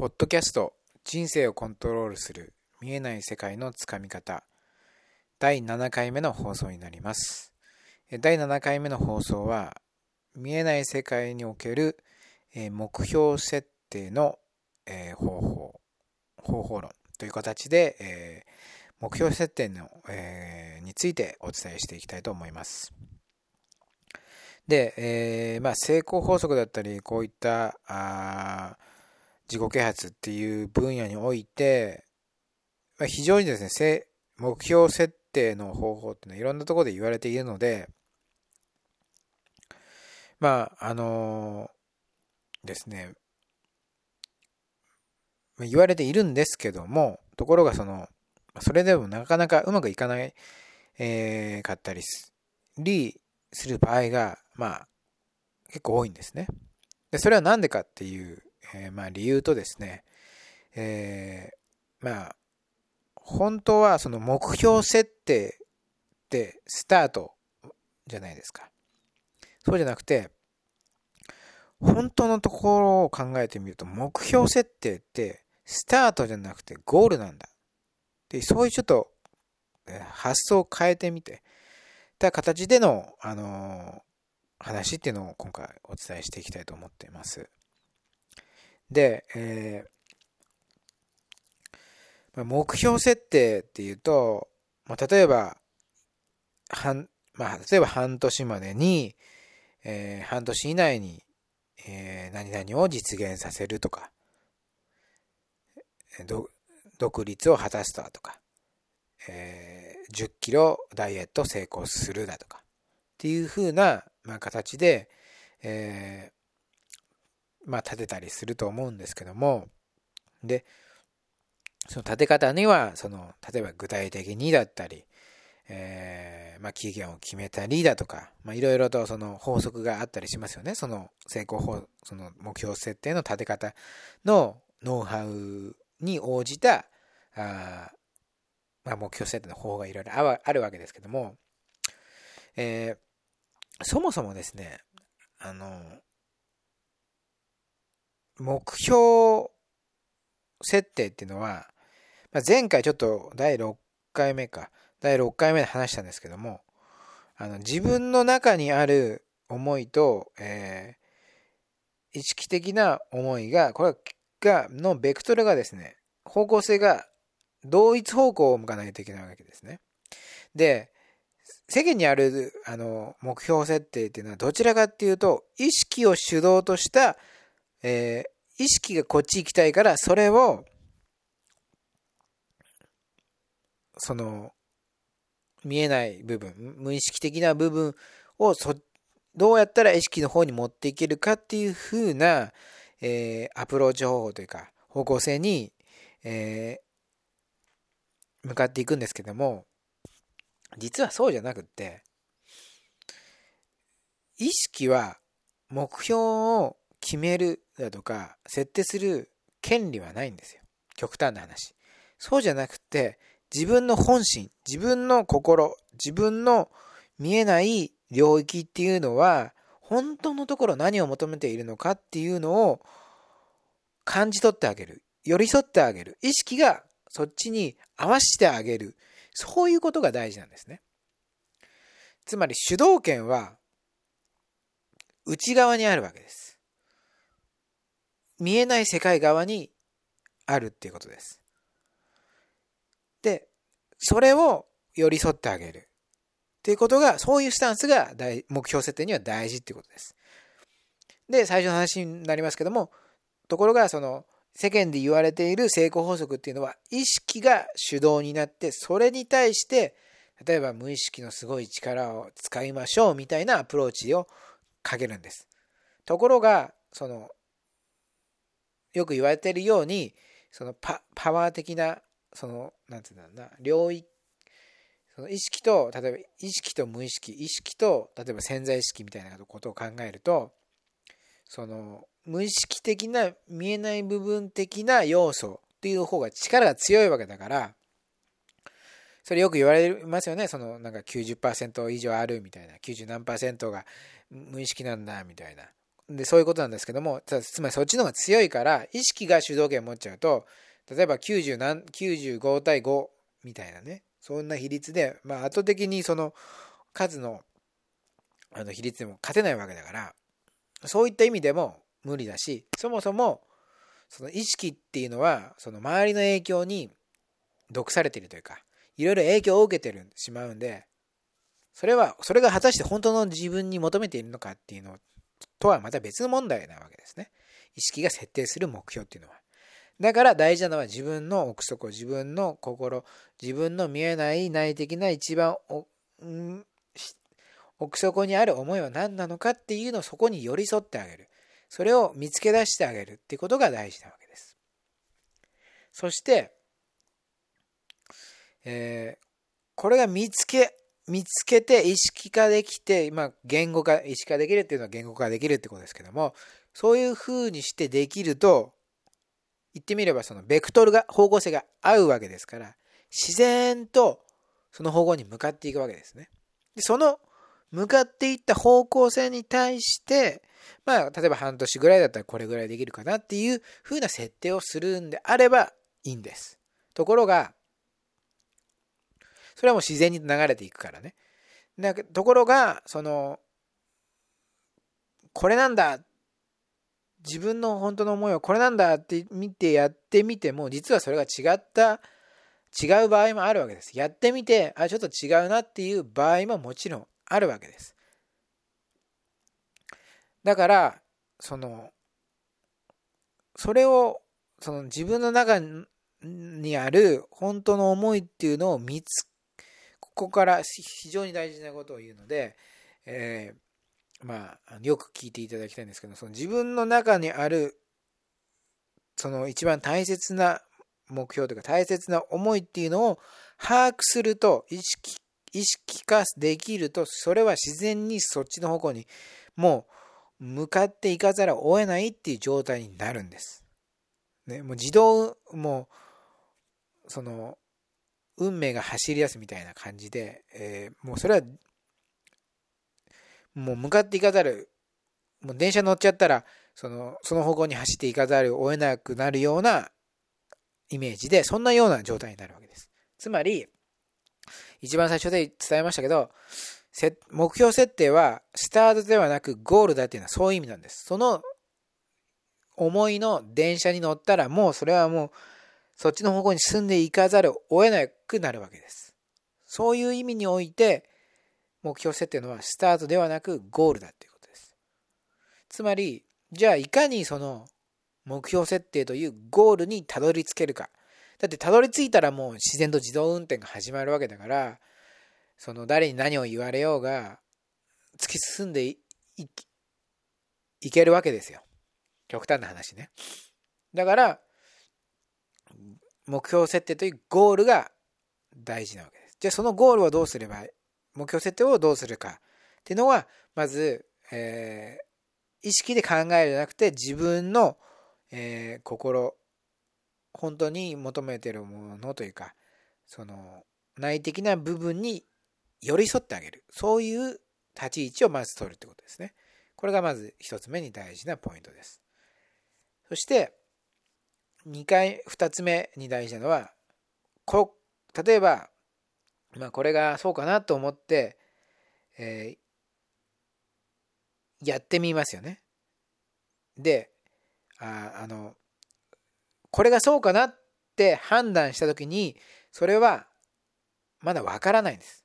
ポッドキャスト人生をコントロールする見えない世界のつかみ方。第7回目の放送になります。第7回目の放送は見えない世界における目標設定の方法方法論という形で目標設定のについてお伝えしていきたいと思います。で、えまあ、成功法則だったりこういったあ自己啓発っていう分野において、ま、非常にですね、目標設定の方法っていうのはいろんなところで言われているので、まあ、あのー、ですね、言われているんですけども、ところがその、それでもなかなかうまくいかない、えー、かったりする場合が、まあ、結構多いんですね。で、それは何でかっていうえー、まあ理由とですね、えー、まあ、本当はその目標設定ってスタートじゃないですか。そうじゃなくて、本当のところを考えてみると、目標設定ってスタートじゃなくてゴールなんだ。で、そういうちょっと発想を変えてみて、た形での、あのー、話っていうのを今回お伝えしていきたいと思っています。で、えー、目標設定っていうと、まあ、例えば、半、まあ、例えば半年までに、えー、半年以内に、えー、何々を実現させるとか、独立を果たすとか、えー、10キロダイエット成功するだとか、っていう風な、まあ、形で、えまあ、立てたりすると思うんですけども、で、その立て方には、その、例えば具体的にだったり、えー、まあ、期限を決めたりだとか、まあ、いろいろとその法則があったりしますよね。その成功法、その目標設定の立て方のノウハウに応じた、あまあ、目標設定の方法がいろいろあるわけですけども、えー、そもそもですね、あの、目標設定っていうのは、まあ、前回ちょっと第6回目か、第6回目で話したんですけども、あの自分の中にある思いと、えー、意識的な思いが、これが、のベクトルがですね、方向性が同一方向を向かないといけないわけですね。で、世間にあるあの目標設定っていうのはどちらかっていうと、意識を主導としたえー、意識がこっち行きたいから、それを、その、見えない部分、無意識的な部分をそ、どうやったら意識の方に持っていけるかっていう風な、えー、アプローチ方法というか、方向性に、えー、向かっていくんですけども、実はそうじゃなくって、意識は目標を決めるだとか、設定する権利はないんですよ。極端な話。そうじゃなくて、自分の本心、自分の心、自分の見えない領域っていうのは、本当のところ何を求めているのかっていうのを感じ取ってあげる。寄り添ってあげる。意識がそっちに合わせてあげる。そういうことが大事なんですね。つまり主導権は内側にあるわけです。見えない世界側にあるっていうことです。で、それを寄り添ってあげる。っていうことが、そういうスタンスが目標設定には大事っていうことです。で、最初の話になりますけども、ところが、その、世間で言われている成功法則っていうのは、意識が主導になって、それに対して、例えば無意識のすごい力を使いましょうみたいなアプローチをかけるんです。ところが、その、よく言われているように、そのパワー的な、その、なんていうんだろうな、領域、その意識と、例えば意識と無意識、意識と、例えば潜在意識みたいなことを考えると、その、無意識的な、見えない部分的な要素っていう方が力が強いわけだから、それよく言われますよね。そのなんか90%以上あるみたいな、90何が無意識なんだみたいな。で、そういうことなんですけども、つまりそっちの方が強いから、意識が主導権を持っちゃうと、例えば90何95対5みたいなね、そんな比率で、まあ、圧倒的にその数のあの比率でも勝てないわけだから、そういった意味でも無理だし、そもそも、その意識っていうのは、その周りの影響に毒されているというか、いろいろ影響を受けてるしまうんで、それは、それが果たして本当の自分に求めているのかっていうのとはまた別の問題なわけですね。意識が設定する目標っていうのは。だから大事なのは自分の奥底、自分の心、自分の見えない内的な一番奥底にある思いは何なのかっていうのをそこに寄り添ってあげる。それを見つけ出してあげるっていうことが大事なわけです。そして、えー、これが見つけ、見つけて意識化できて、まあ、言語化、意識化できるっていうのは言語化できるってことですけども、そういうふうにしてできると、言ってみればそのベクトルが、方向性が合うわけですから、自然とその方向に向かっていくわけですね。で、その向かっていった方向性に対して、まあ、例えば半年ぐらいだったらこれぐらいできるかなっていう風な設定をするんであればいいんです。ところが、それはもう自然に流れていくからね。だところが、その、これなんだ自分の本当の思いはこれなんだって見てやってみても実はそれが違った違う場合もあるわけです。やってみてあちょっと違うなっていう場合ももちろんあるわけです。だからそのそれをその自分の中にある本当の思いっていうのを見つここから非常に大事なことを言うので、えーまあ、よく聞いていただきたいんですけど、その自分の中にある、その一番大切な目標というか大切な思いっていうのを把握すると、意識、意識化できると、それは自然にそっちの方向にもう向かっていかざるを得ないっていう状態になるんです。ね、もう自動、もう、その、運命が走り出すみたいな感じで、えー、もうそれはもう向かっていかざる、もう電車乗っちゃったら、その、その方向に走っていかざるを得なくなるようなイメージで、そんなような状態になるわけです。つまり、一番最初で伝えましたけど、目標設定はスタートではなくゴールだっていうのはそういう意味なんです。その思いの電車に乗ったらもうそれはもうそっちの方向に進んでいかざるを得ないくなるわけです。そういう意味において目標設定のはスタートではなくゴールだっていうことです。つまり、じゃあいかにその目標設定というゴールにたどり着けるか。だってたどり着いたらもう自然と自動運転が始まるわけだから、その誰に何を言われようが突き進んでいいけるわけですよ。極端な話ね。だから、目標設定というゴールが大事なわけです。じゃあそのゴールをどうすれば目標設定をどうするかっていうのは、まず、えー、意識で考えるじゃなくて、自分の、えー、心、本当に求めてるものというか、その、内的な部分に寄り添ってあげる。そういう立ち位置をまず取るってことですね。これがまず一つ目に大事なポイントです。そして、2回、2つ目に大事なのは、こ例えば、まあこれがそうかなと思って、えー、やってみますよね。で、ああの、これがそうかなって判断した時に、それはまだわからないんです。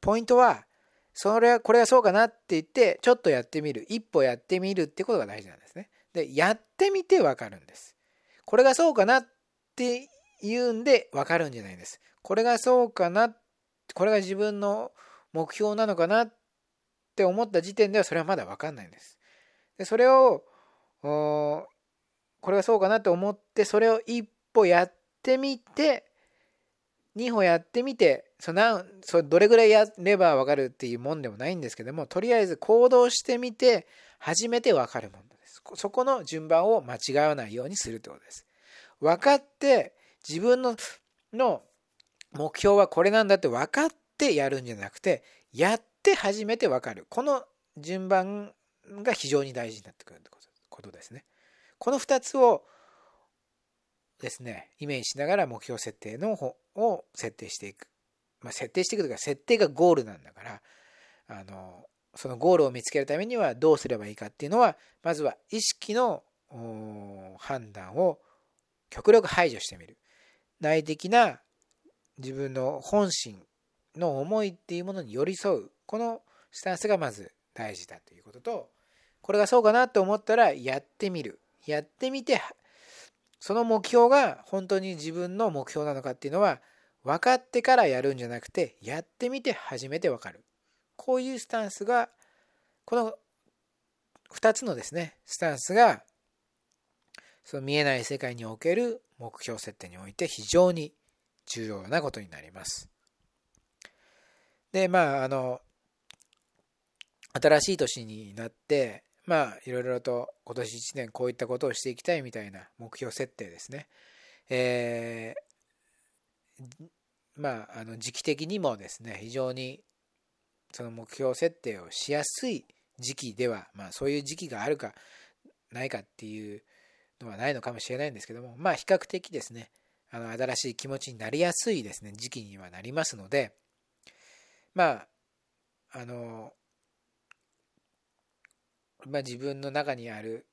ポイントは、それは、これがそうかなって言って、ちょっとやってみる。一歩やってみるってことが大事なんですね。で、やってみてわかるんです。これがそうかなって言うんでわかるんじゃないです。これがそうかな、これが自分の目標なのかなって思った時点ではそれはまだ分かんないんです。でそれを、これがそうかなって思って、それを一歩やってみて、2歩やってみて、そのそどれぐらいやれば分かるっていうもんでもないんですけども、とりあえず行動してみて、初めて分かるものです。そこの順番を間違わないようにするってことです。分かって、自分のの目標はこれなんだって分かってやるんじゃなくて、やって初めて分かる。この順番が非常に大事になってくるってことですね。この2つをですね、イメージしながら目標設定の方を設定していく。まあ、設定していくというか、設定がゴールなんだから、あの、そのゴールを見つけるためにはどうすればいいかっていうのは、まずは意識の判断を極力排除してみる。内的な自分の本心の思いっていうものに寄り添う。このスタンスがまず大事だということと、これがそうかなと思ったらやってみる。やってみて、その目標が本当に自分の目標なのかっていうのは分かってからやるんじゃなくて、やってみて初めて分かる。こういうスタンスが、この2つのですね、スタンスが、その見えない世界における目標設定において非常に重要なことになります。で、まあ、あの、新しい年になって、まあ、いろいろと今年1年こういったことをしていきたいみたいな目標設定ですね。えー、まあ、あの時期的にもですね、非常にその目標設定をしやすい時期では、まあ、そういう時期があるかないかっていうのはないのかもしれないんですけども、まあ、比較的ですね、あの新しい気持ちになりやすいですね、時期にはなりますので、まあ、あの、まあ、自分の中にある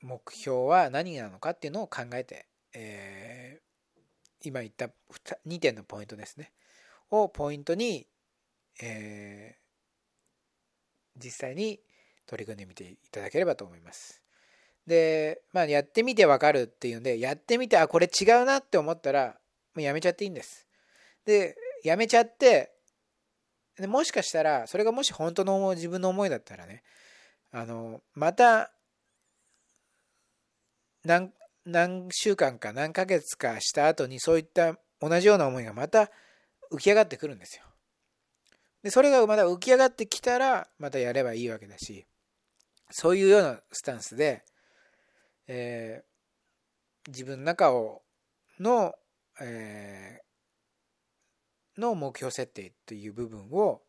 目標は何なのかっていうのを考えて、えー、今言った2点のポイントですね。をポイントに、えー、実際に取り組んでみていただければと思います。で、まあ、やってみてわかるっていうんで、やってみて、あ、これ違うなって思ったら、もうやめちゃっていいんです。で、やめちゃって、でもしかしたら、それがもし本当の自分の思いだったらね、あの、また、何、何週間か何ヶ月かした後にそういった同じような思いがまた浮き上がってくるんですよ。で、それがまた浮き上がってきたら、またやればいいわけだし、そういうようなスタンスで、えー、自分の中をの、えー、の目標設定という部分を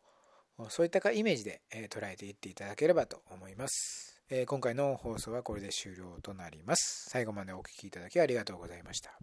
そういったイメージで、え捉えていっていただければと思います、え今回の放送はこれで終了となります。最後までお聴きいただきありがとうございました。